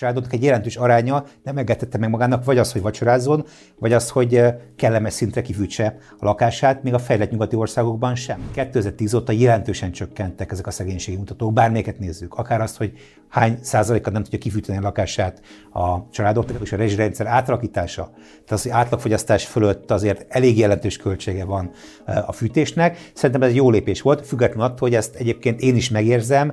Családoknak egy jelentős aránya nem engedhette meg magának vagy az, hogy vacsorázzon, vagy az, hogy eh, kellemes szintre kifűtse a lakását, még a fejlett nyugati országokban sem. 2010 óta jelentősen csökkentek ezek a szegénységi mutatók, bármelyiket nézzük. Akár azt, hogy hány százalékat nem tudja kifűteni a lakását a családoknak, és a rezsirendszer átalakítása. Tehát az, hogy átlagfogyasztás fölött azért elég jelentős költsége van eh, a fűtésnek. Szerintem ez egy jó lépés volt, függetlenül attól, hogy ezt egyébként én is megérzem.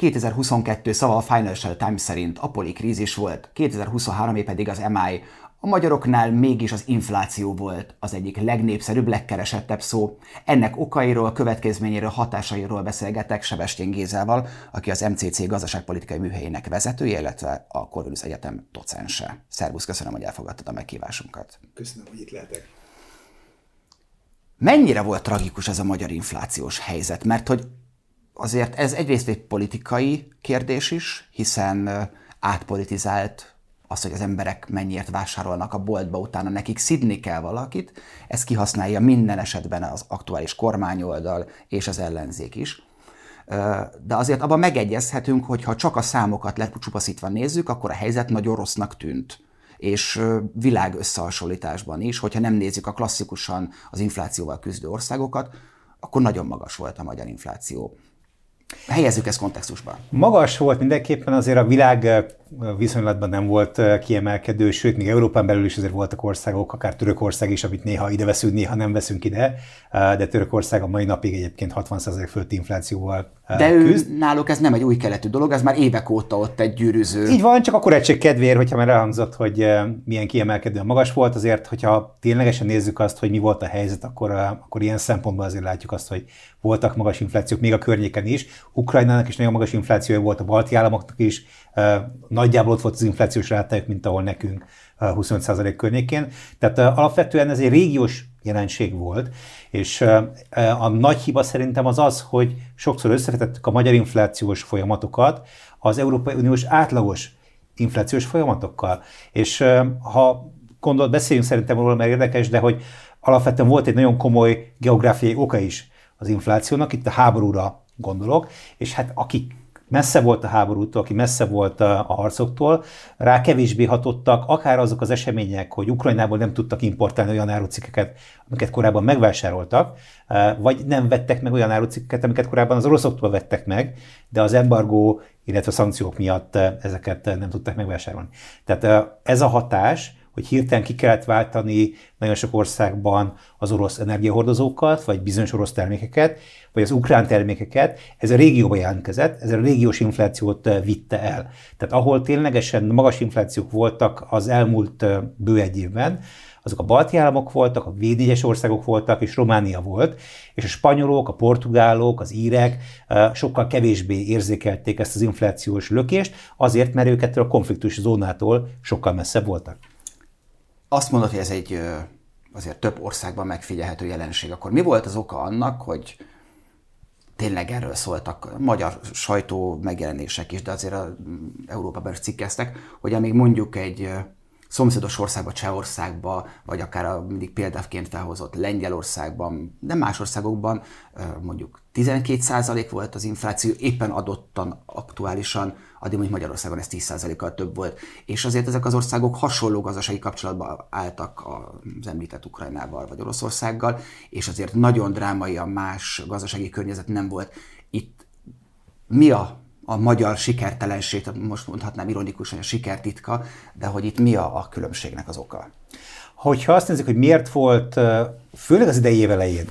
2022 szava a Financial Times szerint a polikrízis volt, 2023 pedig az MI. A magyaroknál mégis az infláció volt az egyik legnépszerűbb, legkeresettebb szó. Ennek okairól, következményéről, hatásairól beszélgetek Sebestyén Gézával, aki az MCC gazdaságpolitikai műhelyének vezetője, illetve a Corvinus Egyetem docense. Szervusz, köszönöm, hogy elfogadtad a meghívásunkat. Köszönöm, hogy itt lehetek. Mennyire volt tragikus ez a magyar inflációs helyzet? Mert hogy azért ez egyrészt egy politikai kérdés is, hiszen átpolitizált az, hogy az emberek mennyiért vásárolnak a boltba, utána nekik szidni kell valakit, ezt kihasználja minden esetben az aktuális kormányoldal és az ellenzék is. De azért abban megegyezhetünk, hogy ha csak a számokat lecsupaszítva nézzük, akkor a helyzet nagyon rossznak tűnt. És világ összehasonlításban is, hogyha nem nézzük a klasszikusan az inflációval küzdő országokat, akkor nagyon magas volt a magyar infláció. Helyezzük ezt kontextusban. Magas volt mindenképpen, azért a világ viszonylatban nem volt kiemelkedő, sőt, még Európán belül is azért voltak országok, akár Törökország is, amit néha ide veszünk, néha nem veszünk ide, de Törökország a mai napig egyébként 60% fölötti inflációval De ő, küzd. náluk ez nem egy új keletű dolog, ez már évek óta ott egy gyűrűző. Így van, csak akkor egység kedvéért, hogyha már elhangzott, hogy milyen kiemelkedően magas volt, azért, hogyha ténylegesen nézzük azt, hogy mi volt a helyzet, akkor, akkor ilyen szempontból azért látjuk azt, hogy voltak magas inflációk, még a környéken is. Ukrajnának is nagyon magas inflációja volt, a balti államoknak is, nagyjából ott volt az inflációs rátájuk, mint ahol nekünk 25% környékén. Tehát alapvetően ez egy régiós jelenség volt, és a nagy hiba szerintem az az, hogy sokszor összevetettük a magyar inflációs folyamatokat az Európai Uniós átlagos inflációs folyamatokkal. És ha gondolt, beszéljünk szerintem róla, mert érdekes, de hogy alapvetően volt egy nagyon komoly geográfiai oka is az inflációnak, itt a háborúra gondolok, és hát akik messze volt a háborútól, aki messze volt a, harcoktól, rá kevésbé hatottak akár azok az események, hogy Ukrajnából nem tudtak importálni olyan árucikkeket, amiket korábban megvásároltak, vagy nem vettek meg olyan árucikkeket, amiket korábban az oroszoktól vettek meg, de az embargó, illetve a szankciók miatt ezeket nem tudták megvásárolni. Tehát ez a hatás, hogy hirtelen ki kellett váltani nagyon sok országban az orosz energiahordozókat, vagy bizonyos orosz termékeket, vagy az ukrán termékeket, ez a régióba jelentkezett, ez a régiós inflációt eh, vitte el. Tehát ahol ténylegesen magas inflációk voltak az elmúlt eh, bő egy évben, azok a balti államok voltak, a védégyes országok voltak, és Románia volt, és a spanyolok, a portugálok, az írek eh, sokkal kevésbé érzékelték ezt az inflációs lökést, azért, mert ők ettől a konfliktus zónától sokkal messzebb voltak. Azt mondod, hogy ez egy azért több országban megfigyelhető jelenség. Akkor mi volt az oka annak, hogy tényleg erről szóltak magyar sajtó megjelenések is, de azért a Európában is cikkeztek, hogy amíg mondjuk egy szomszédos országba, Csehországba, vagy akár a mindig példaként felhozott Lengyelországban, de más országokban mondjuk 12% volt az infláció, éppen adottan aktuálisan, addig mondjuk Magyarországon ez 10%-kal több volt. És azért ezek az országok hasonló gazdasági kapcsolatban álltak az említett Ukrajnával vagy Oroszországgal, és azért nagyon drámai a más gazdasági környezet nem volt. Itt mi a a magyar sikertelenség, most mondhatnám ironikusan, a sikertitka, de hogy itt mi a, a különbségnek az oka? Hogyha azt nézzük, hogy miért volt, főleg az idei év elején,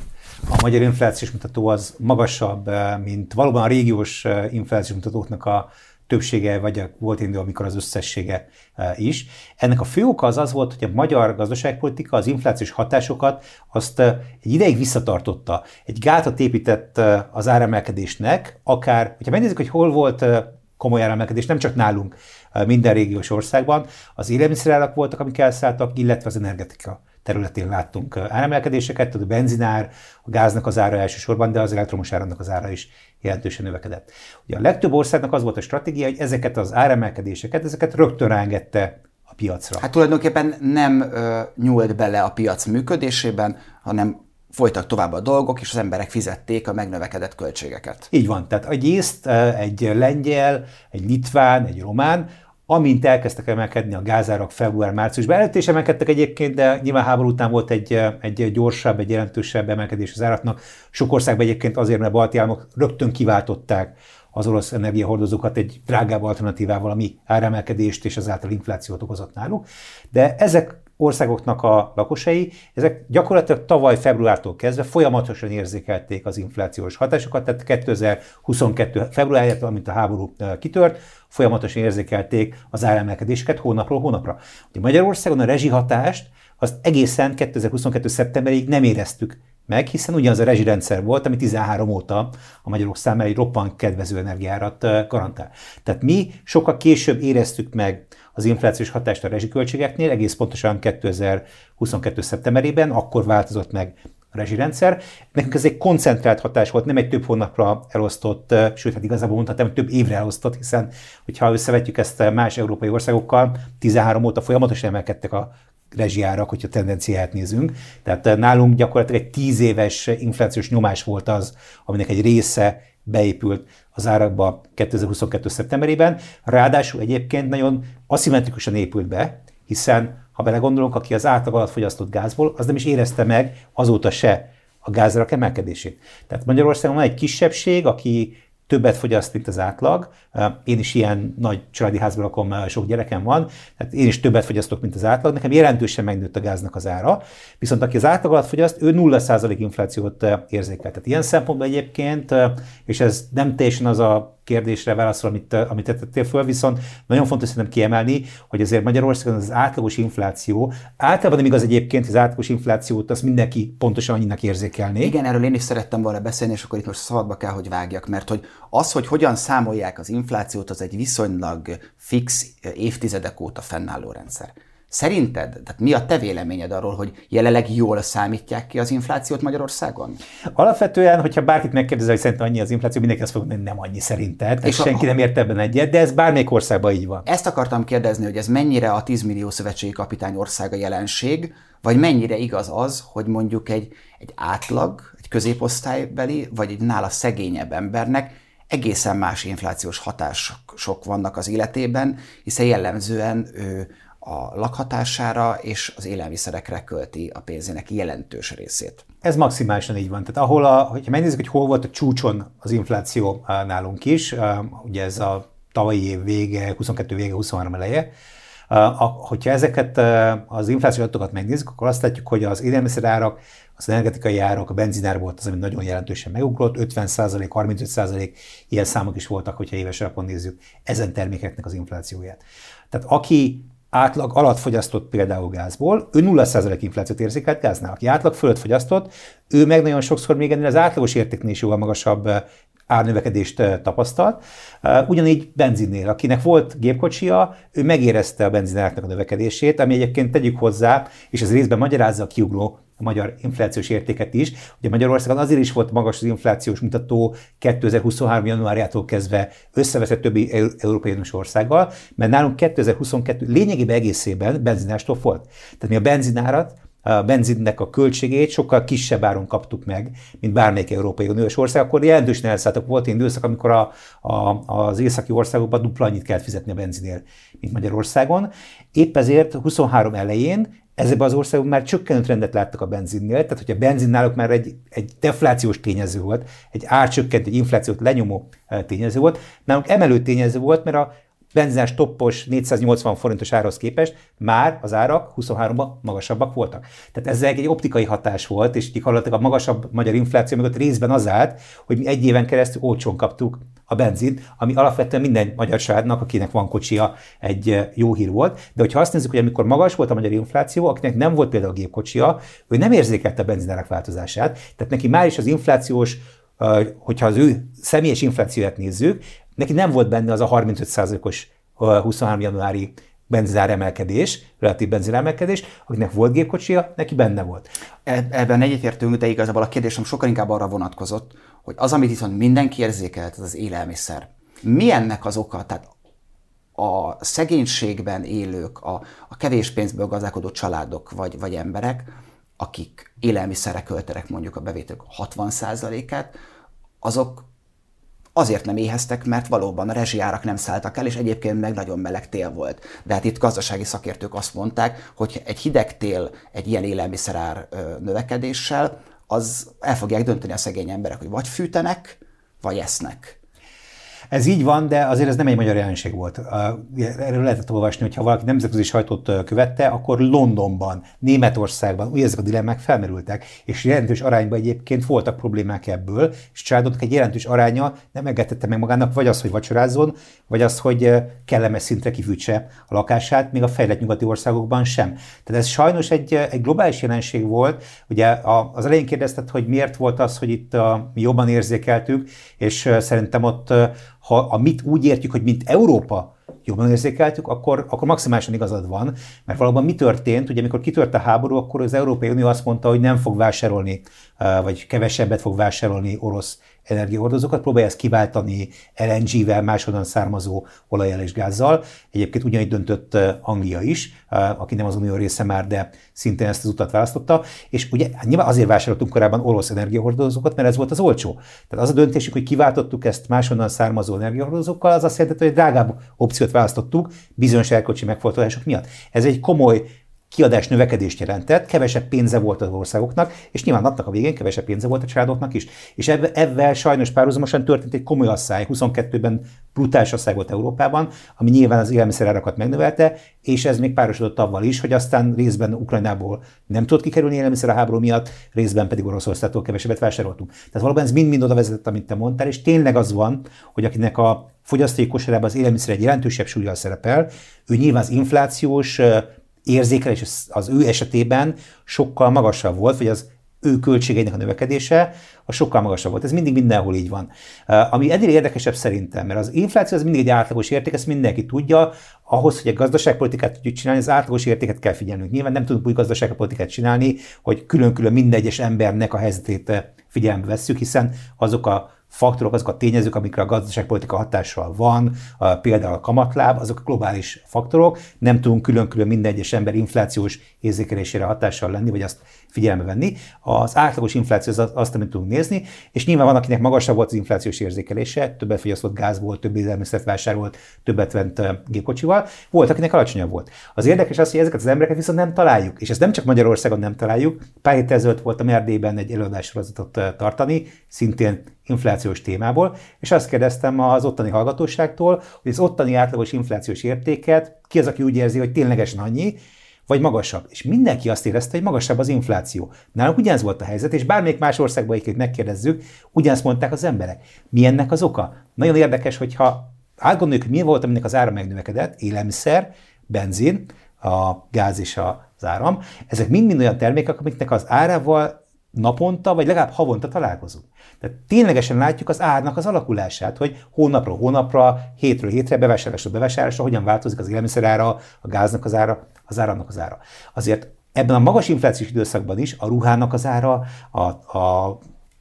a magyar inflációs mutató az magasabb, mint valóban a régiós inflációs mutatóknak a többsége, vagy volt indul, amikor az összessége is. Ennek a fő oka az az volt, hogy a magyar gazdaságpolitika az inflációs hatásokat azt egy ideig visszatartotta. Egy gátat épített az áremelkedésnek, akár, hogyha megnézzük, hogy hol volt komoly áremelkedés, nem csak nálunk, minden régiós országban, az élelmiszerárak voltak, amik elszálltak, illetve az energetika területén láttunk áremelkedéseket, tehát a benzinár, a gáznak az ára elsősorban, de az elektromos áramnak az ára is jelentősen növekedett. Ugye a legtöbb országnak az volt a stratégia, hogy ezeket az áremelkedéseket, ezeket rögtön ráengedte a piacra. Hát tulajdonképpen nem ö, nyúlt bele a piac működésében, hanem folytak tovább a dolgok, és az emberek fizették a megnövekedett költségeket. Így van, tehát egy észt, egy lengyel, egy litván, egy román, amint elkezdtek emelkedni a gázárak február-márciusban. Előtt is emelkedtek egyébként, de nyilván háború után volt egy, egy gyorsabb, egy jelentősebb emelkedés az áraknak. Sok országban egyébként azért, mert a balti államok rögtön kiváltották az orosz energiahordozókat egy drágább alternatívával, ami áremelkedést és azáltal inflációt okozott náluk. De ezek országoknak a lakosai, ezek gyakorlatilag tavaly februártól kezdve folyamatosan érzékelték az inflációs hatásokat, tehát 2022 februárjától, amint a háború kitört, folyamatosan érzékelték az áremelkedéseket hónapról hónapra. Ugye Magyarországon a rezsihatást azt egészen 2022. szeptemberig nem éreztük meg, hiszen ugyanaz a rezsirendszer volt, ami 13 óta a magyarok számára egy roppant kedvező energiárat garantál. Tehát mi sokkal később éreztük meg az inflációs hatást a rezsiköltségeknél, egész pontosan 2022. szeptemberében, akkor változott meg a rezsirendszer. Nekünk ez egy koncentrált hatás volt, nem egy több hónapra elosztott, sőt, hát igazából mondhatnám, hogy több évre elosztott, hiszen hogyha összevetjük ezt más európai országokkal, 13 óta folyamatosan emelkedtek a rezsiárak, hogyha tendenciát nézünk. Tehát nálunk gyakorlatilag egy 10 éves inflációs nyomás volt az, aminek egy része beépült az árakba 2022. szeptemberében. Ráadásul egyébként nagyon aszimmetrikusan épült be, hiszen ha belegondolunk, aki az átlag alatt fogyasztott gázból, az nem is érezte meg azóta se a gázrak emelkedését. Tehát Magyarországon van egy kisebbség, aki többet fogyaszt, mint az átlag. Én is ilyen nagy családi házban lakom, sok gyerekem van, tehát én is többet fogyasztok, mint az átlag. Nekem jelentősen megnőtt a gáznak az ára, viszont aki az átlag alatt fogyaszt, ő 0% inflációt érzékel. Tehát ilyen szempontból egyébként, és ez nem teljesen az a kérdésre válaszol, amit, amit tettél föl, viszont nagyon fontos szerintem kiemelni, hogy azért Magyarországon az átlagos infláció, általában nem igaz egyébként, az átlagos inflációt azt mindenki pontosan annyinak érzékelné. Igen, erről én is szerettem volna beszélni, és akkor itt most szabadba kell, hogy vágjak, mert hogy az, hogy hogyan számolják az inflációt, az egy viszonylag fix évtizedek óta fennálló rendszer. Szerinted, tehát mi a te véleményed arról, hogy jelenleg jól számítják ki az inflációt Magyarországon? Alapvetően, hogyha bárkit megkérdezel, hogy szerintem annyi az infláció, mindenki azt fogja mondani, nem annyi szerinted. És senki a... nem ért ebben egyet, de ez bármelyik országban így van. Ezt akartam kérdezni, hogy ez mennyire a 10 millió szövetségi kapitány országa jelenség, vagy mennyire igaz az, hogy mondjuk egy, egy átlag, egy középosztálybeli, vagy egy nála szegényebb embernek egészen más inflációs hatások vannak az életében, hiszen jellemzően ő a lakhatására és az élelmiszerekre költi a pénzének jelentős részét. Ez maximálisan így van. Tehát ahol, a, hogyha megnézzük, hogy hol volt a csúcson az infláció nálunk is, ugye ez a tavalyi év vége, 22 vége, 23 eleje, hogyha ezeket az inflációs adatokat megnézzük, akkor azt látjuk, hogy az élelmiszerárak, az energetikai árak, a benzinár volt az, ami nagyon jelentősen megugrott, 50% 35% ilyen számok is voltak, hogyha éves alapon nézzük ezen termékeknek az inflációját. Tehát aki átlag alatt fogyasztott például gázból, ő 0% inflációt érzékelt gáznál. Aki átlag fölött fogyasztott, ő meg nagyon sokszor még ennél az átlagos értéknél is jóval magasabb árnövekedést tapasztalt. Ugyanígy benzinnél, akinek volt gépkocsia, ő megérezte a benzináraknak a növekedését, ami egyébként tegyük hozzá, és ez részben magyarázza a kiugró a magyar inflációs értéket is. Ugye Magyarországon azért is volt magas az inflációs mutató 2023. januárjától kezdve összevetett többi Európai Uniós országgal, mert nálunk 2022 lényegében egészében benzinástól volt. Tehát mi a benzinárat a benzinnek a költségét sokkal kisebb áron kaptuk meg, mint bármelyik Európai Uniós ország, akkor jelentősen elszálltak. Volt egy időszak, amikor a, a, az északi országokban dupla annyit kellett fizetni a benzinért, mint Magyarországon. Épp ezért 23 elején ezekben az országokban már csökkenő trendet láttak a benzinnél, tehát hogyha benzin náluk már egy, egy deflációs tényező volt, egy árcsökkent, egy inflációt lenyomó tényező volt, nálunk emelő tényező volt, mert a benzines toppos 480 forintos árhoz képest már az árak 23-ban magasabbak voltak. Tehát ez egy optikai hatás volt, és gyakorlatilag a magasabb magyar infláció mögött részben az állt, hogy mi egy éven keresztül olcsón kaptuk a benzint, ami alapvetően minden magyar családnak, akinek van kocsia, egy jó hír volt. De hogyha azt nézzük, hogy amikor magas volt a magyar infláció, akinek nem volt például gépkocsia, ő nem érzékelte a benzinárak változását, tehát neki már is az inflációs hogyha az ő személyes inflációját nézzük, neki nem volt benne az a 35%-os 23. januári benzár emelkedés, relatív benzin emelkedés, akinek volt gépkocsia, neki benne volt. E, ebben egyetértünk, de igazából a kérdésem sokkal inkább arra vonatkozott, hogy az, amit viszont mindenki érzékelt, az az élelmiszer. Mi ennek az oka? Tehát a szegénységben élők, a, a kevés pénzből gazdálkodó családok vagy, vagy emberek, akik élelmiszerre költenek mondjuk a bevételük 60%-át, azok azért nem éheztek, mert valóban a rezsijárak nem szálltak el, és egyébként meg nagyon meleg tél volt. De hát itt gazdasági szakértők azt mondták, hogy egy hideg tél egy ilyen élelmiszerár növekedéssel, az el fogják dönteni a szegény emberek, hogy vagy fűtenek, vagy esznek. Ez így van, de azért ez nem egy magyar jelenség volt. Erről lehetett olvasni, hogy ha valaki nemzetközi sajtót követte, akkor Londonban, Németországban ugye ezek a dilemmák felmerültek, és jelentős arányban egyébként voltak problémák ebből, és családoknak egy jelentős aránya nem engedhette meg magának vagy az, hogy vacsorázzon, vagy az, hogy kellemes szintre kifűtse a lakását, még a fejlett nyugati országokban sem. Tehát ez sajnos egy, egy globális jelenség volt. Ugye az elején kérdezted, hogy miért volt az, hogy itt jobban érzékeltük, és szerintem ott ha a mit úgy értjük, hogy mint Európa jobban érzékeltük, akkor, akkor maximálisan igazad van, mert valóban mi történt, ugye amikor kitört a háború, akkor az Európai Unió azt mondta, hogy nem fog vásárolni, vagy kevesebbet fog vásárolni orosz energiahordozókat, próbálja ezt kiváltani LNG-vel, máshonnan származó olajjal és gázzal. Egyébként ugyanígy döntött Anglia is, aki nem az unió része már, de szintén ezt az utat választotta. És ugye nyilván azért vásároltunk korábban orosz energiahordozókat, mert ez volt az olcsó. Tehát az a döntésük, hogy kiváltottuk ezt máshonnan származó energiahordozókkal, az azt jelenti, hogy drágább opciót választottuk bizonyos elkocsi megfontolások miatt. Ez egy komoly kiadás növekedést jelentett, kevesebb pénze volt az országoknak, és nyilván napnak a végén kevesebb pénze volt a családoknak is. És ebben sajnos párhuzamosan történt egy komoly asszály, 22-ben brutális asszály volt Európában, ami nyilván az élelmiszerárakat megnövelte, és ez még párosodott avval is, hogy aztán részben Ukrajnából nem tudott kikerülni élelmiszer a háború miatt, részben pedig Oroszországtól kevesebbet vásároltunk. Tehát valóban ez mind-mind oda vezetett, amit te mondtál, és tényleg az van, hogy akinek a fogyasztói kosarában az élelmiszer egy jelentősebb súlyjal szerepel, ő nyilván az inflációs érzékelés az ő esetében sokkal magasabb volt, vagy az ő költségeinek a növekedése a sokkal magasabb volt. Ez mindig mindenhol így van. Ami eddig érdekesebb szerintem, mert az infláció az mindig egy átlagos érték, ezt mindenki tudja, ahhoz, hogy egy gazdaságpolitikát tudjuk csinálni, az átlagos értéket kell figyelnünk. Nyilván nem tudunk úgy gazdaságpolitikát csinálni, hogy külön-külön minden egyes embernek a helyzetét figyelembe vesszük, hiszen azok a faktorok, azok a tényezők, amikre a gazdaságpolitika hatással van, a, például a kamatláb, azok a globális faktorok, nem tudunk külön-külön minden egyes ember inflációs érzékelésére hatással lenni, vagy azt figyelembe venni. Az átlagos infláció az azt, amit tudunk nézni, és nyilván van, akinek magasabb volt az inflációs érzékelése, többet fogyasztott gázból, több élelmiszert vásárolt, többet vent gépkocsival, volt, akinek alacsonyabb volt. Az érdekes az, hogy ezeket az embereket viszont nem találjuk, és ezt nem csak Magyarországon nem találjuk. Pár héttel ezelőtt voltam Erdélyben egy előadássorozatot tartani, szintén inflációs témából, és azt kérdeztem az ottani hallgatóságtól, hogy az ottani átlagos inflációs értéket ki az, aki úgy érzi, hogy ténylegesen annyi, vagy magasabb. És mindenki azt érezte, hogy magasabb az infláció. Nálunk ugyanez volt a helyzet, és bármelyik más országban, akiket megkérdezzük, ugyanezt mondták az emberek. Mi ennek az oka? Nagyon érdekes, hogyha átgondoljuk, hogy mi volt, aminek az ára megnövekedett, élelmiszer, benzin, a gáz és az áram, ezek mind-mind olyan termékek, amiknek az árával naponta, vagy legalább havonta találkozunk. Tehát ténylegesen látjuk az árnak az alakulását, hogy hónapról hónapra, hétről hétre, bevásárlásról bevásárlásra hogyan változik az élelmiszer ára, a gáznak az ára, az áramnak az ára. Azért ebben a magas inflációs időszakban is a ruhának az ára, a, a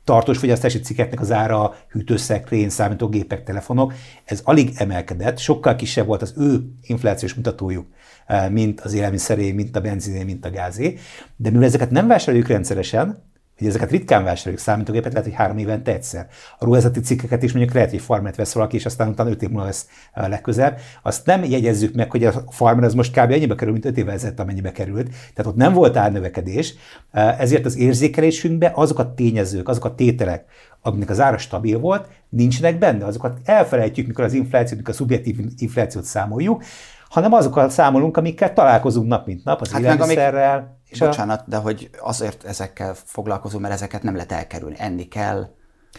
tartós fogyasztási cikkeknek az ára, hűtőszekrény, számítógépek, telefonok, ez alig emelkedett, sokkal kisebb volt az ő inflációs mutatójuk, eh, mint az élelmiszeré, mint a benziné, mint a gázé. De mivel ezeket nem vásároljuk rendszeresen, hogy ezeket ritkán vásároljuk, számítógépet lehet, hogy három évente egyszer. A ruházati cikkeket is mondjuk lehet, hogy farmert vesz valaki, és aztán utána öt év múlva vesz legközelebb. Azt nem jegyezzük meg, hogy a farmer az most kb. ennyibe kerül, mint öt évvel ezelőtt, amennyibe került. Tehát ott nem volt árnövekedés, ezért az érzékelésünkben azok a tényezők, azok a tételek, aminek az ára stabil volt, nincsenek benne. Azokat elfelejtjük, mikor az inflációt, mikor a szubjektív inflációt számoljuk, hanem azokkal számolunk, amikkel találkozunk nap mint nap, az hát élelmiszerrel. Amik, és bocsánat, a... de hogy azért ezekkel foglalkozunk, mert ezeket nem lehet elkerülni. Enni kell,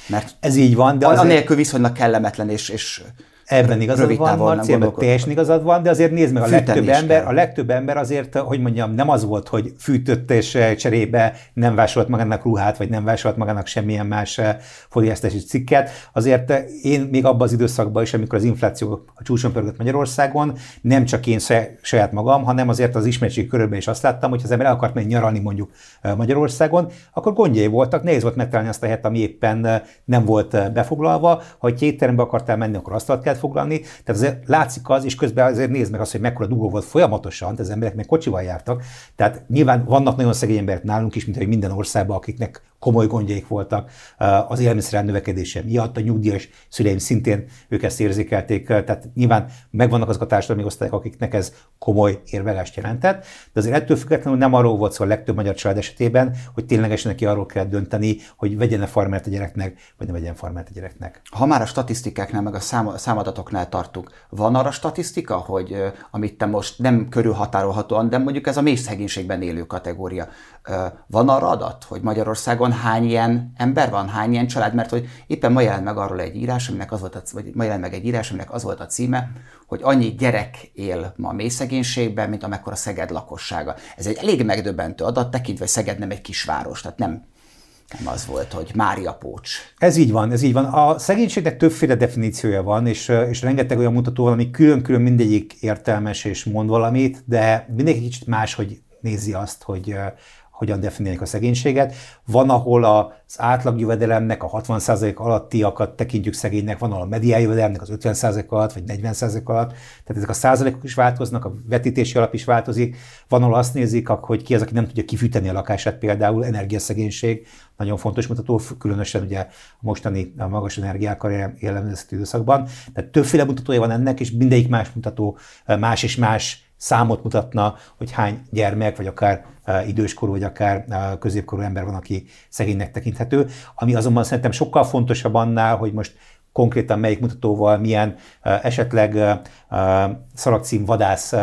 mert ez így van, de azért... anélkül viszonylag kellemetlen és, és Ebben igazad van, Marci, ebben teljesen igazad van, de azért nézd meg, a legtöbb ember, a legtöbb ember azért, hogy mondjam, nem az volt, hogy fűtött és eh, cserébe nem vásolt magának ruhát, vagy nem vásolt magának semmilyen más eh, fogyasztási cikket. Azért eh, én még abban az időszakban is, amikor az infláció a csúcson pörgött Magyarországon, nem csak én saját magam, hanem azért az ismertség körülben is azt láttam, hogy az ember el akart menni nyaralni mondjuk Magyarországon, akkor gondjai voltak, nehéz volt megtalálni azt a helyet, ami éppen nem volt befoglalva. Ha egy étterembe akartál menni, akkor azt kellett foglalni. Tehát azért látszik az, és közben azért nézd meg azt, hogy mekkora dugó volt folyamatosan, tehát az emberek meg kocsival jártak. Tehát nyilván vannak nagyon szegény emberek nálunk is, mint hogy minden országban, akiknek komoly gondjaik voltak az élelmiszer növekedése miatt, a nyugdíjas szüleim szintén ők ezt érzékelték, tehát nyilván megvannak azok a társadalmi osztályok, akiknek ez komoly érvelást jelentett, de azért ettől függetlenül nem arról volt szó a legtöbb magyar család esetében, hogy ténylegesen neki arról kell dönteni, hogy vegyen-e farmert a gyereknek, vagy ne vegyen farmert a gyereknek. Ha már a statisztikáknál, meg a szám, számadatoknál tartunk, van arra statisztika, hogy amit te most nem körülhatárolhatóan, de mondjuk ez a mély szegénységben élő kategória, van arra adat, hogy Magyarországon hány ilyen ember van, hány ilyen család? Mert hogy éppen ma jelent meg arról egy írás, aminek az volt a, vagy ma jelent meg egy írás, aminek az volt a címe, hogy annyi gyerek él ma mély szegénységben, mint amekkora Szeged lakossága. Ez egy elég megdöbbentő adat, tekintve, hogy Szeged nem egy kisváros, tehát nem, nem az volt, hogy Mária Pócs. Ez így van, ez így van. A szegénységnek többféle definíciója van, és, és rengeteg olyan mutató van, ami külön-külön mindegyik értelmes és mond valamit, de mindenki kicsit más, hogy nézi azt, hogy hogyan definiálják a szegénységet. Van, ahol az átlagjövedelemnek a 60% alattiakat tekintjük szegénynek, van, ahol a mediánjövedelemnek az 50% alatt, vagy 40% alatt. Tehát ezek a százalékok is változnak, a vetítési alap is változik. Van, ahol azt nézik, hogy ki az, aki nem tudja kifűteni a lakását, például energiaszegénység, nagyon fontos mutató, különösen ugye a mostani a magas energiákkal jellemző időszakban. Tehát többféle mutatója van ennek, és mindegyik más mutató más és más számot mutatna, hogy hány gyermek, vagy akár időskorú, vagy akár középkorú ember van, aki szegénynek tekinthető. Ami azonban szerintem sokkal fontosabb annál, hogy most konkrétan melyik mutatóval milyen esetleg szalagcím vadász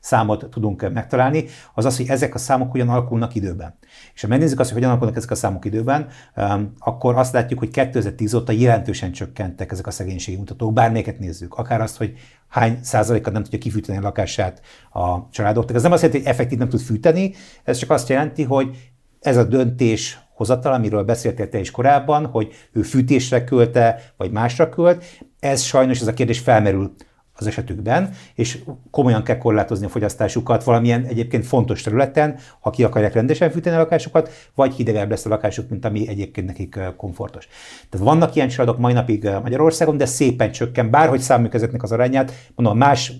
számot tudunk megtalálni, az az, hogy ezek a számok hogyan alakulnak időben. És ha megnézzük azt, hogy hogyan alakulnak ezek a számok időben, akkor azt látjuk, hogy 2010 óta jelentősen csökkentek ezek a szegénységi mutatók, bármelyiket nézzük. Akár azt, hogy hány százalékat nem tudja kifűteni a lakását a családoknak. Ez nem azt jelenti, hogy effektív nem tud fűteni, ez csak azt jelenti, hogy ez a döntés hozatal, amiről beszéltél te is korábban, hogy ő fűtésre költe, vagy másra költ, ez sajnos ez a kérdés felmerül az esetükben, és komolyan kell korlátozni a fogyasztásukat valamilyen egyébként fontos területen, ha ki akarják rendesen fűteni a lakásukat, vagy hidegebb lesz a lakásuk, mint ami egyébként nekik komfortos. Tehát vannak ilyen családok mai napig Magyarországon, de szépen csökken, bárhogy számoljuk ezeknek az arányát, mondom, más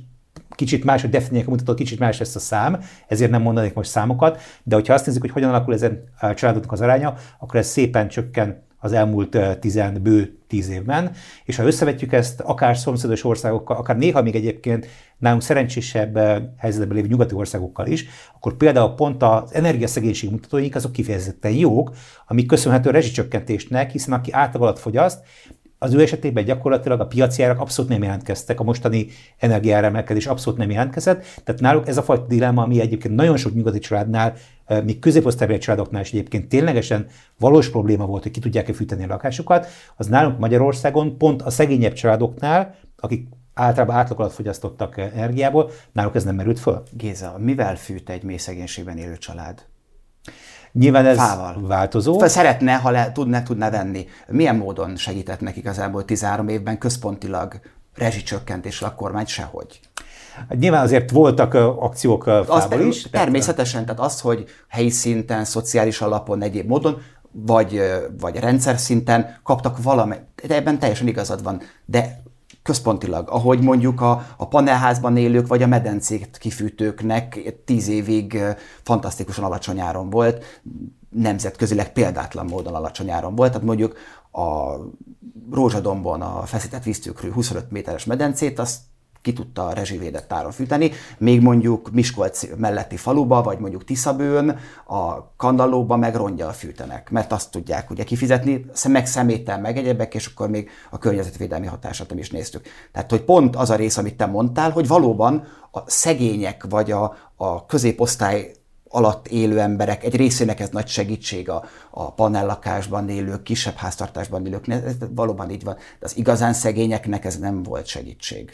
kicsit más, hogy definiálják a mutató, kicsit más lesz a szám, ezért nem mondanék most számokat, de hogyha azt nézzük, hogy hogyan alakul ezen a családoknak az aránya, akkor ez szépen csökken az elmúlt tizen, bő tíz évben, és ha összevetjük ezt akár szomszédos országokkal, akár néha még egyébként nálunk szerencsésebb helyzetben lévő nyugati országokkal is, akkor például pont az energiaszegénység mutatóink azok kifejezetten jók, amik köszönhető a rezsicsökkentésnek, hiszen aki átlag fogyaszt, az ő esetében gyakorlatilag a piaci árak abszolút nem jelentkeztek, a mostani energiáremelkedés abszolút nem jelentkezett, tehát náluk ez a fajta dilemma, ami egyébként nagyon sok nyugati családnál, még középosztálybeli családoknál is egyébként ténylegesen valós probléma volt, hogy ki tudják-e fűteni a lakásukat, az nálunk Magyarországon pont a szegényebb családoknál, akik általában átlag alatt fogyasztottak energiából, náluk ez nem merült föl. Géza, mivel fűt egy mély szegénységben élő család? Nyilván ez Fával. változó. Szeretne, ha le, tudne, tudna venni. Milyen módon segített nekik az elmúlt 13 évben központilag rezsicsökkentés a kormány sehogy? Hát nyilván azért voltak akciók fával is. Természetesen, tehát az, hogy helyi szinten, szociális alapon, egyéb módon, vagy, vagy rendszer szinten kaptak valami, de ebben teljesen igazad van, de központilag, ahogy mondjuk a, a panelházban élők vagy a medencét kifűtőknek tíz évig fantasztikusan alacsony áron volt, nemzetközileg példátlan módon alacsony áron volt. Tehát mondjuk a Rózsadombon a feszített víztükrű 25 méteres medencét, azt ki tudta a rezsivédett áron fűteni, még mondjuk Miskolc melletti faluba, vagy mondjuk Tiszabőn, a kandallóba meg rongyal fűtenek, mert azt tudják ugye kifizetni, meg szeméttel, meg egyebek, és akkor még a környezetvédelmi hatását nem is néztük. Tehát, hogy pont az a rész, amit te mondtál, hogy valóban a szegények, vagy a, a középosztály alatt élő emberek, egy részének ez nagy segítség a, a panellakásban élők, kisebb háztartásban élők, ez valóban így van, de az igazán szegényeknek ez nem volt segítség.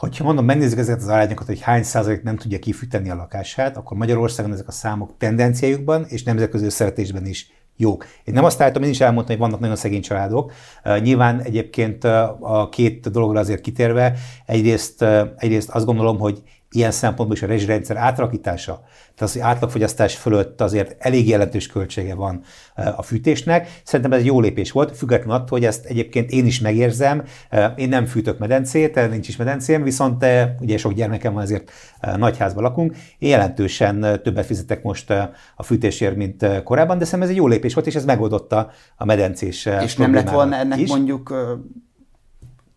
Hogyha mondom, megnézzük ezeket az arányokat, hogy hány százalék nem tudja kifűteni a lakását, akkor Magyarországon ezek a számok tendenciájukban és nemzetközi összevetésben is jók. Én nem azt állítom, én is elmondtam, hogy vannak nagyon szegény családok. Nyilván egyébként a két dologra azért kitérve, egyrészt, egyrészt azt gondolom, hogy ilyen szempontból is a rezsirendszer átalakítása, tehát az, hogy átlagfogyasztás fölött azért elég jelentős költsége van eh, a fűtésnek. Szerintem ez egy jó lépés volt, függetlenül attól, hogy ezt egyébként én is megérzem. Eh, én nem fűtök medencét, nincs is medencém, viszont ugye sok gyermekem van, ezért nagyházban lakunk. Én jelentősen többet fizetek most a fűtésért, mint korábban, de szerintem ez egy jó lépés volt, és ez megoldotta a medencés És nem lett volna ennek is. mondjuk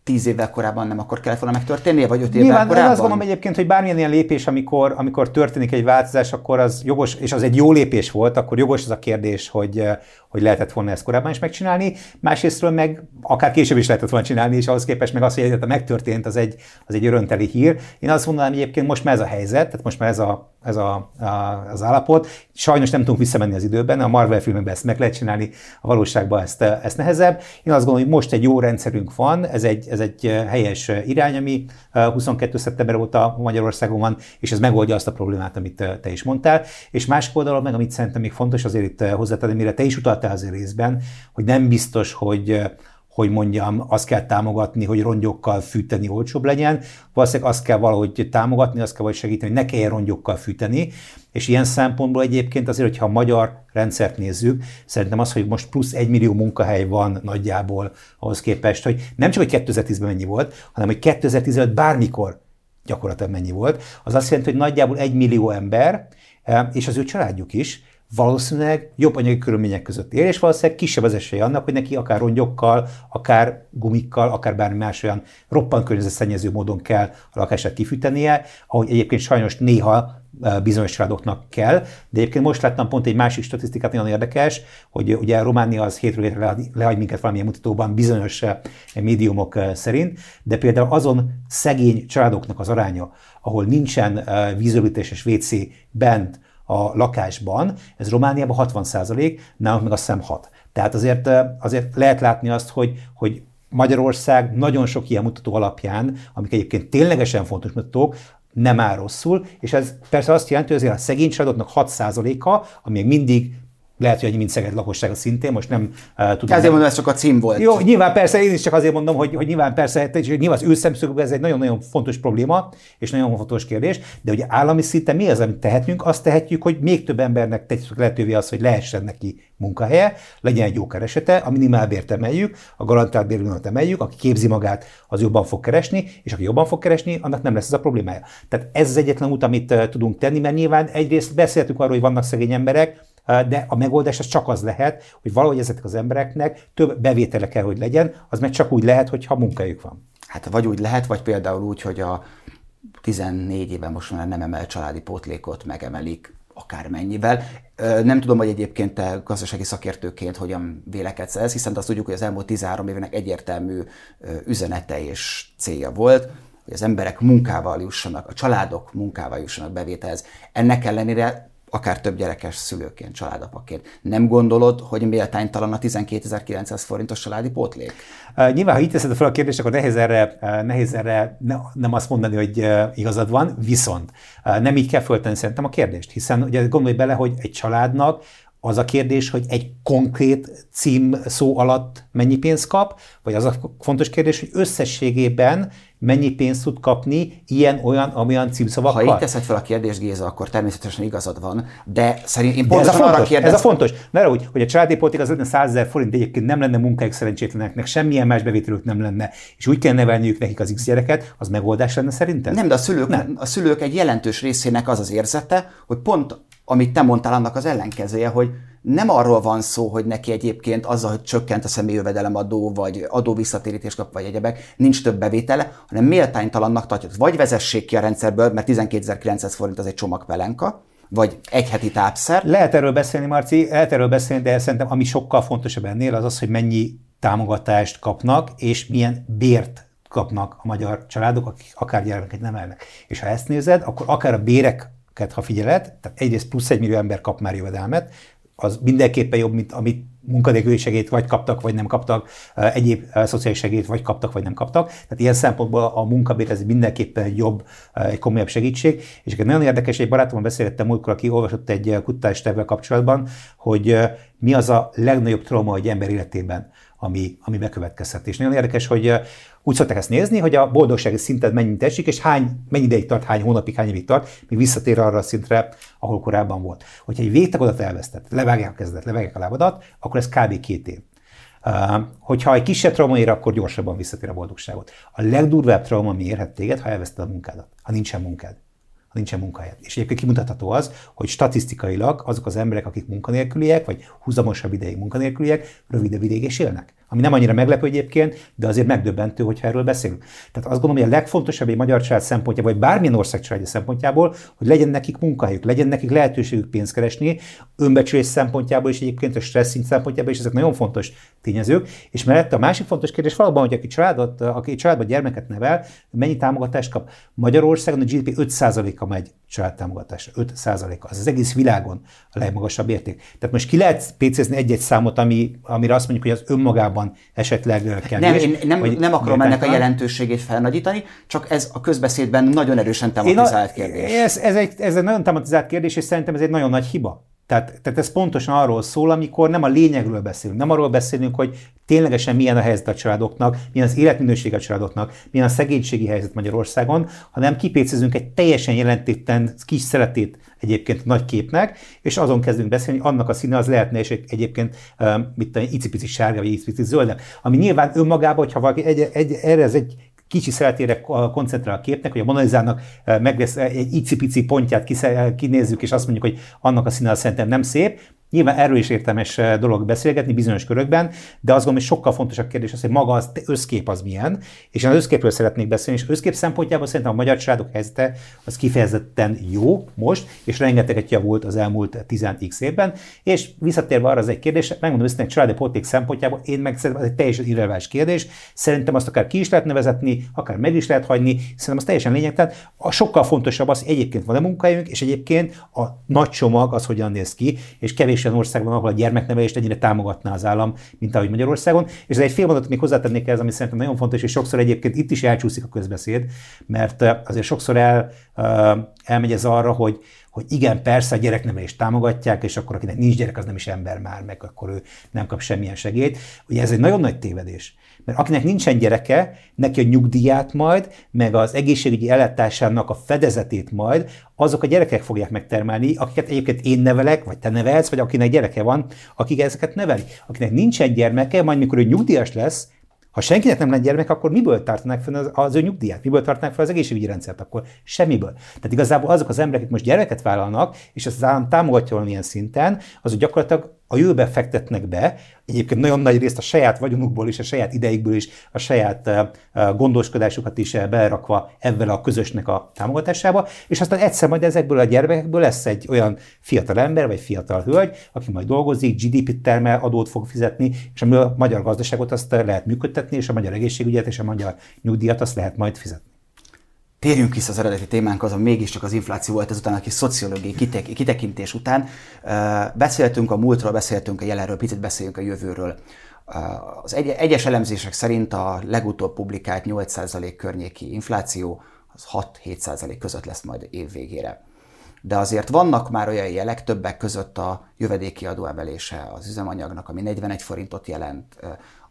tíz évvel korábban nem akkor kellett volna megtörténnie, vagy öt évvel Nyilván, korábban? Én azt gondolom egyébként, hogy bármilyen ilyen lépés, amikor, amikor történik egy változás, akkor az jogos, és az egy jó lépés volt, akkor jogos az a kérdés, hogy, hogy lehetett volna ezt korábban is megcsinálni. Másrésztről meg akár később is lehetett volna csinálni, és ahhoz képest meg az, hogy egyáltalán megtörtént, az egy, az egy örönteli hír. Én azt mondanám egyébként most már ez a helyzet, tehát most már ez, a, ez a, a, az állapot. Sajnos nem tudunk visszamenni az időben, a Marvel filmekben ezt meg lehet csinálni, a valóságban ezt, ezt nehezebb. Én azt gondolom, hogy most egy jó rendszerünk van, ez egy, ez egy helyes irány, ami 22. szeptember óta Magyarországon van, és ez megoldja azt a problémát, amit te is mondtál. És másik oldalon meg, amit szerintem még fontos azért itt hozzátenni, mire te is utaltál azért részben, hogy nem biztos, hogy hogy mondjam, azt kell támogatni, hogy rongyokkal fűteni olcsóbb legyen, valószínűleg azt kell valahogy támogatni, azt kell valahogy segíteni, hogy ne kelljen rongyokkal fűteni, és ilyen szempontból egyébként azért, hogyha a magyar rendszert nézzük, szerintem az, hogy most plusz egy millió munkahely van nagyjából ahhoz képest, hogy nem csak, hogy 2010-ben mennyi volt, hanem hogy 2015 bármikor gyakorlatilag mennyi volt, az azt jelenti, hogy nagyjából egy millió ember, eh, és az ő családjuk is, valószínűleg jobb anyagi körülmények között él, és valószínűleg kisebb az esélye annak, hogy neki akár rongyokkal, akár gumikkal, akár bármi más olyan roppant környezetszennyező módon kell a lakását kifűtenie, ahogy egyébként sajnos néha bizonyos családoknak kell, de egyébként most láttam pont egy másik statisztikát, nagyon érdekes, hogy ugye Románia az hétről hétre lehagy minket valamilyen mutatóban bizonyos médiumok szerint, de például azon szegény családoknak az aránya, ahol nincsen vízöblítés és WC bent, a lakásban, ez Romániában 60 százalék, nálunk meg a szem 6. Tehát azért, azért lehet látni azt, hogy, hogy Magyarország nagyon sok ilyen mutató alapján, amik egyébként ténylegesen fontos mutatók, nem áll rosszul, és ez persze azt jelenti, hogy azért a szegény családoknak 6%-a, ami még mindig lehet, hogy mint Szeged lakossága szintén, most nem uh, tudom. Ezért mondom, ez csak a cím volt. Jó, nyilván persze, én is csak azért mondom, hogy, hogy nyilván persze, és nyilván az ő szemszögből ez egy nagyon-nagyon fontos probléma, és nagyon fontos kérdés, de ugye állami szinten mi az, amit tehetünk? Azt tehetjük, hogy még több embernek tegyük lehetővé az, hogy lehessen neki munkahelye, legyen egy jó keresete, a minimálbért emeljük, a garantált bérvonalat emeljük, aki képzi magát, az jobban fog keresni, és aki jobban fog keresni, annak nem lesz ez a problémája. Tehát ez az egyetlen út, amit tudunk tenni, mert nyilván egyrészt beszéltünk arról, hogy vannak szegény emberek, de a megoldás az csak az lehet, hogy valahogy ezeknek az embereknek több bevétele kell, hogy legyen, az meg csak úgy lehet, hogyha munkájuk van. Hát vagy úgy lehet, vagy például úgy, hogy a 14 éven most már nem emel családi pótlékot megemelik akármennyivel. Nem tudom, hogy egyébként te gazdasági szakértőként hogyan vélekedsz ez, hiszen azt tudjuk, hogy az elmúlt 13 évnek egyértelmű üzenete és célja volt, hogy az emberek munkával jussanak, a családok munkával jussanak bevételhez. Ennek ellenére akár több gyerekes szülőként, családapaként. Nem gondolod, hogy méltánytalan a 12.900 forintos családi pótlék? Uh, nyilván, ha így teszed fel a kérdést, akkor nehéz erre, nehéz erre ne, nem azt mondani, hogy igazad van, viszont nem így kell föltenni szerintem a kérdést, hiszen ugye gondolj bele, hogy egy családnak az a kérdés, hogy egy konkrét cím szó alatt mennyi pénzt kap, vagy az a fontos kérdés, hogy összességében mennyi pénzt tud kapni ilyen-olyan, amilyen címszavakkal. Ha így teszed fel a kérdést, Géza, akkor természetesen igazad van, de szerint én pont ez a fontos, arra kérdez... Ez a fontos. Ne úgy, hogy a családi politika az lenne 100 ezer forint, de egyébként nem lenne munkájuk szerencsétleneknek, semmilyen más bevételük nem lenne, és úgy kell nevelniük nekik az X gyereket, az megoldás lenne szerinted? Nem, de a szülők, nem. a szülők egy jelentős részének az az érzete, hogy pont amit te mondtál, annak az ellenkezője, hogy nem arról van szó, hogy neki egyébként azzal, hogy csökkent a személyi jövedelemadó, vagy adóvisszatérítés kap, vagy egyebek, nincs több bevétele, hanem méltánytalannak tartja. Vagy vezessék ki a rendszerből, mert 12.900 forint az egy csomagpelenka, vagy egy heti tápszer. Lehet erről beszélni, Marci, lehet erről beszélni, de szerintem ami sokkal fontosabb ennél az az, hogy mennyi támogatást kapnak, és milyen bért kapnak a magyar családok, akik akár gyermeket nevelnek. És ha ezt nézed, akkor akár a béreket, ha figyeled, tehát egyrészt plusz egy millió ember kap már jövedelmet, az mindenképpen jobb, mint amit munkadélküli segélyt vagy kaptak, vagy nem kaptak, egyéb szociális segélyt vagy kaptak, vagy nem kaptak. Tehát ilyen szempontból a munkabér ez mindenképpen egy jobb, egy komolyabb segítség. És nagyon érdekes, egy barátommal beszélgettem múltkor, aki olvasott egy kutatást ebben kapcsolatban, hogy mi az a legnagyobb trauma egy ember életében, ami, ami bekövetkezhet. És nagyon érdekes, hogy úgy szokták ezt nézni, hogy a boldogsági szinted mennyit esik, és hány, mennyi ideig tart, hány hónapig, hány évig tart, míg visszatér arra a szintre, ahol korábban volt. Hogyha egy végtagodat elvesztett, levágják a kezedet, levágják a lábadat, akkor ez kb. két év. Uh, hogyha egy kisebb trauma ér, akkor gyorsabban visszatér a boldogságot. A legdurvább trauma, ami érhet téged, ha elveszted a munkádat, ha nincsen munkád ha nincsen munkahelyed. És egyébként kimutatható az, hogy statisztikailag azok az emberek, akik munkanélküliek, vagy húzamosabb ideig munkanélküliek, rövidebb ideig is élnek ami nem annyira meglepő egyébként, de azért megdöbbentő, hogyha erről beszélünk. Tehát azt gondolom, hogy a legfontosabb egy magyar család szempontjából, vagy bármilyen ország családja szempontjából, hogy legyen nekik munkahelyük, legyen nekik lehetőségük pénzt keresni, önbecsülés szempontjából és egyébként a stressz szint szempontjából, és ezek nagyon fontos tényezők. És mellett a másik fontos kérdés valóban, hogy aki, családot, aki családban gyermeket nevel, mennyi támogatást kap. Magyarországon a GDP 5%-a megy családtámogatásra. 5%-a. Az az egész világon a legmagasabb érték. Tehát most ki lehet pécézni egy-egy számot, ami, amire azt mondjuk, hogy az önmagában esetleg kevés. Nem, én nem, vagy nem akarom ennek a jelentőségét felnagyítani, csak ez a közbeszédben nagyon erősen tematizált a, kérdés. Ez, ez, egy, ez egy nagyon tematizált kérdés, és szerintem ez egy nagyon nagy hiba. Tehát, tehát ez pontosan arról szól, amikor nem a lényegről beszélünk, nem arról beszélünk, hogy ténylegesen milyen a helyzet a családoknak, milyen az életminőség a családoknak, milyen a szegénységi helyzet Magyarországon, hanem kipécézünk egy teljesen jelentétlen kis szeretét egyébként a nagy képnek, és azon kezdünk beszélni, hogy annak a színe az lehetne, és egyébként mit tudom, icipici sárga, vagy icipici zöld, ami nyilván önmagában, hogyha valaki egy, egy, erre ez egy kicsi szeretére koncentrál a képnek, hogy a Monalizának meg lesz egy icipici pontját kinézzük, és azt mondjuk, hogy annak a színe szerintem nem szép, Nyilván erről is értelmes eh, dolog beszélgetni bizonyos körökben, de azt gondolom, hogy sokkal fontosabb kérdés az, hogy maga az összkép az milyen, és én az összképről szeretnék beszélni, és összkép szempontjából szerintem a magyar családok helyzete az kifejezetten jó most, és rengeteget javult az elmúlt 10x évben, és visszatérve arra az egy kérdés, megmondom őszintén, családi politik szempontjából, én meg szerintem az egy teljesen irreleváns kérdés, szerintem azt akár ki is lehet nevezetni, akár meg is lehet hagyni, szerintem az teljesen lényegtelen. A sokkal fontosabb az, hogy egyébként van a munkahelyünk, és egyébként a nagy csomag az hogyan néz ki, és kevés olyan ország van, ahol a gyermeknevelést ennyire támogatná az állam, mint ahogy Magyarországon. És ez egy fél mondatot még hozzátennék ez, ami szerintem nagyon fontos, és sokszor egyébként itt is elcsúszik a közbeszéd, mert azért sokszor el, elmegy ez arra, hogy, hogy igen, persze a gyereknevelést támogatják, és akkor akinek nincs gyerek, az nem is ember már, meg akkor ő nem kap semmilyen segélyt. Ugye ez egy nagyon nagy tévedés. Mert akinek nincsen gyereke, neki a nyugdíját majd, meg az egészségügyi ellátásának a fedezetét majd, azok a gyerekek fogják megtermelni, akiket egyébként én nevelek, vagy te nevelsz, vagy akinek gyereke van, akik ezeket neveli. Akinek nincsen gyermeke, majd mikor ő nyugdíjas lesz, ha senkinek nem lenne gyermek, akkor miből tartanák fel az, az ő nyugdíjat? Miből tartanák fel az egészségügyi rendszert? Akkor semmiből. Tehát igazából azok az emberek, akik most gyereket vállalnak, és ezt az állam támogatja valamilyen szinten, azok gyakorlatilag a jövőbe fektetnek be, egyébként nagyon nagy részt a saját vagyonukból is, a saját ideikből is, a saját gondoskodásukat is berakva ebben a közösnek a támogatásába, és aztán egyszer majd ezekből a gyermekekből lesz egy olyan fiatal ember, vagy fiatal hölgy, aki majd dolgozik, GDP-t termel, adót fog fizetni, és a magyar gazdaságot azt lehet működtetni, és a magyar egészségügyet és a magyar nyugdíjat azt lehet majd fizetni. Térjünk vissza az eredeti témánkhoz, ami mégiscsak az infláció volt ezután a kis szociológiai kitek- kitekintés után. Beszéltünk a múltról, beszéltünk a jelenről, picit beszéljünk a jövőről. Az egy- egyes elemzések szerint a legutóbb publikált 8% környéki infláció az 6-7% között lesz majd év végére. De azért vannak már olyan jelek, többek között a jövedéki adó emelése az üzemanyagnak, ami 41 forintot jelent,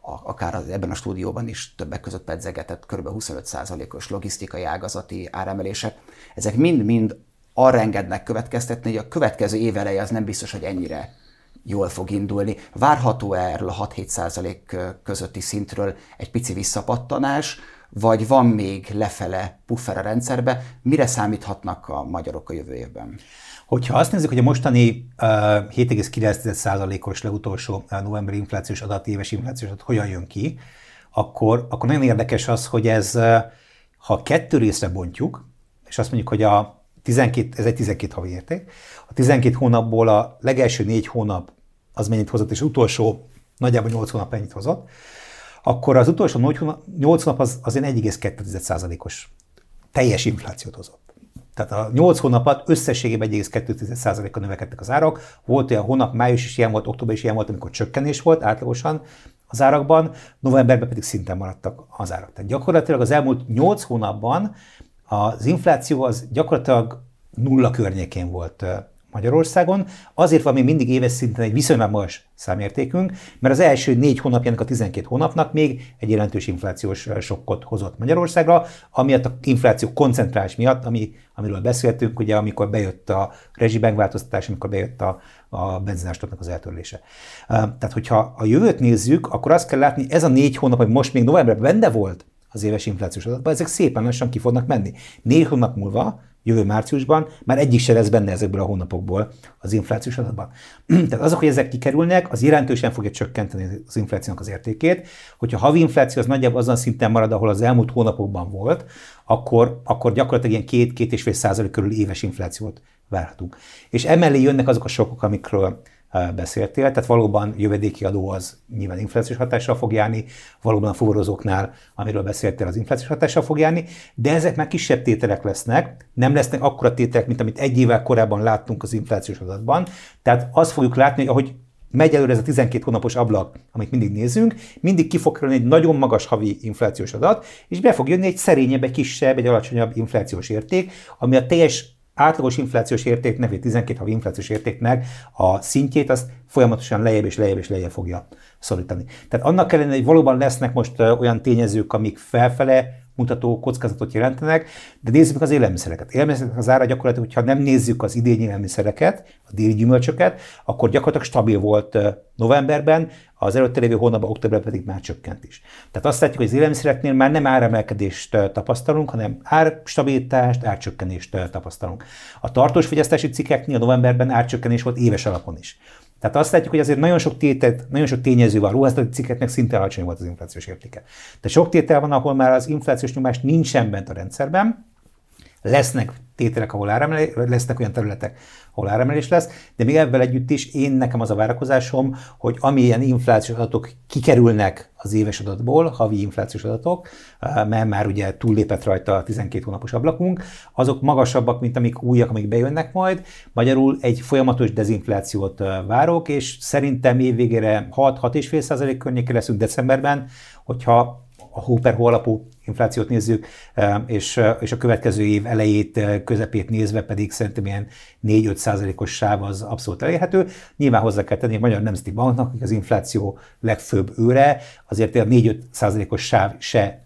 akár az, ebben a stúdióban is többek között pedzegetett kb. 25%-os logisztikai ágazati áremelések. Ezek mind-mind arra engednek következtetni, hogy a következő év eleje az nem biztos, hogy ennyire jól fog indulni. Várható erről a 6-7% közötti szintről egy pici visszapattanás, vagy van még lefele puffer a rendszerbe, mire számíthatnak a magyarok a jövő évben? Hogyha azt nézzük, hogy a mostani uh, 7,9%-os legutolsó uh, novemberi inflációs adat, éves inflációs adat hogyan jön ki, akkor, akkor nagyon érdekes az, hogy ez, ha kettő részre bontjuk, és azt mondjuk, hogy a 12, ez egy 12 havi érték, a 12 hónapból a legelső négy hónap az mennyit hozott, és utolsó nagyjából 8 hónap mennyit hozott, akkor az utolsó 8 hónap, 8 hónap az, az 1,2%-os teljes inflációt hozott. Tehát a 8 hónapot összességében 1,2%-kal növekedtek az árak. Volt olyan hónap, május is ilyen volt, október is ilyen volt, amikor csökkenés volt átlagosan az árakban, novemberben pedig szinten maradtak az árak. Tehát gyakorlatilag az elmúlt 8 hónapban az infláció az gyakorlatilag nulla környékén volt Magyarországon. Azért van még mindig éves szinten egy viszonylag magas számértékünk, mert az első négy hónapjának a 12 hónapnak még egy jelentős inflációs sokkot hozott Magyarországra, amiatt a infláció koncentrálás miatt, ami, amiről beszéltünk, ugye amikor bejött a rezsibengváltoztatás, amikor bejött a, a benzinástoknak az eltörlése. Tehát, hogyha a jövőt nézzük, akkor azt kell látni, ez a négy hónap, hogy most még novemberben benne volt az éves inflációs adatban, ezek szépen lassan ki fognak menni. Négy hónap múlva jövő márciusban, már egyik se lesz benne ezekből a hónapokból az inflációs adatban. Tehát azok, hogy ezek kikerülnek, az jelentősen fogja csökkenteni az inflációnak az értékét. Hogyha havi infláció az nagyjából azon szinten marad, ahol az elmúlt hónapokban volt, akkor, akkor gyakorlatilag ilyen két-két százalék körül éves inflációt várhatunk. És emellé jönnek azok a sokok, amikről beszéltél, tehát valóban jövedéki adó az nyilván inflációs hatással fog járni, valóban a fuvarozóknál, amiről beszéltél, az inflációs hatással fog járni, de ezek már kisebb tételek lesznek, nem lesznek akkora tételek, mint amit egy évvel korábban láttunk az inflációs adatban. Tehát azt fogjuk látni, hogy ahogy megy előre ez a 12 hónapos ablak, amit mindig nézünk, mindig ki fog kerülni egy nagyon magas havi inflációs adat, és be fog jönni egy szerényebb, egy kisebb, egy alacsonyabb inflációs érték, ami a teljes átlagos inflációs értéknek, vagy 12 havi inflációs értéknek a szintjét azt folyamatosan lejjebb és lejjebb és lejjebb fogja szorítani. Tehát annak ellenére, hogy valóban lesznek most olyan tényezők, amik felfele mutató kockázatot jelentenek, de nézzük meg az élelmiszereket. Élelmiszerek az ára gyakorlatilag, hogyha nem nézzük az idény élelmiszereket, a déli gyümölcsöket, akkor gyakorlatilag stabil volt novemberben, az előtte lévő hónapban, októberben pedig már csökkent is. Tehát azt látjuk, hogy az élelmiszereknél már nem áremelkedést tapasztalunk, hanem árstabilitást, árcsökkenést tapasztalunk. A tartós fogyasztási cikkeknél novemberben árcsökkenés volt éves alapon is. Tehát azt látjuk, hogy azért nagyon sok tétet, nagyon sok tényező van. Ruházati cikkeknek szinte alacsony volt az inflációs értéke. De sok tétel van, ahol már az inflációs nyomás nincsen bent a rendszerben, lesznek tételek, ahol áremelés, lesznek olyan területek, ahol áremelés lesz, de még ebben együtt is én nekem az a várakozásom, hogy amilyen inflációs adatok kikerülnek az éves adatból, havi inflációs adatok, mert már ugye túllépett rajta a 12 hónapos ablakunk, azok magasabbak, mint amik újak, amik bejönnek majd. Magyarul egy folyamatos dezinflációt várok, és szerintem évvégére 6-6,5% környékén leszünk decemberben, hogyha a hó per hó alapú inflációt nézzük, és, és a következő év elejét, közepét nézve pedig szerintem ilyen 4-5 százalékos sáv az abszolút elérhető. Nyilván hozzá kell tenni a Magyar Nemzeti Banknak, hogy az infláció legfőbb őre, azért a 4-5 százalékos sáv se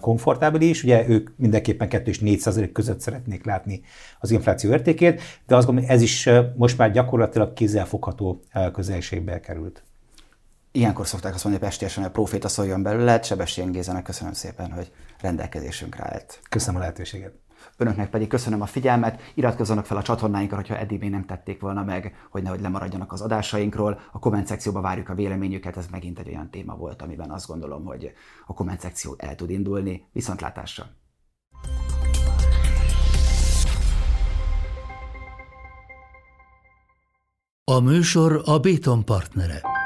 komfortábilis, ugye ők mindenképpen 2 és 4 százalék között szeretnék látni az infláció értékét, de azt gondolom, ez is most már gyakorlatilag kézzelfogható közelségbe került. Ilyenkor szokták azt mondani pestésen, hogy a proféta szóljon belőle. Sebestyén Gézának köszönöm szépen, hogy rendelkezésünkre állt. Köszönöm a lehetőséget. Önöknek pedig köszönöm a figyelmet, iratkozzanak fel a csatornáinkra, hogyha eddig még nem tették volna meg, hogy nehogy lemaradjanak az adásainkról. A komment szekcióba várjuk a véleményüket, ez megint egy olyan téma volt, amiben azt gondolom, hogy a komment szekció el tud indulni. Viszontlátásra! A műsor a Béton partnere.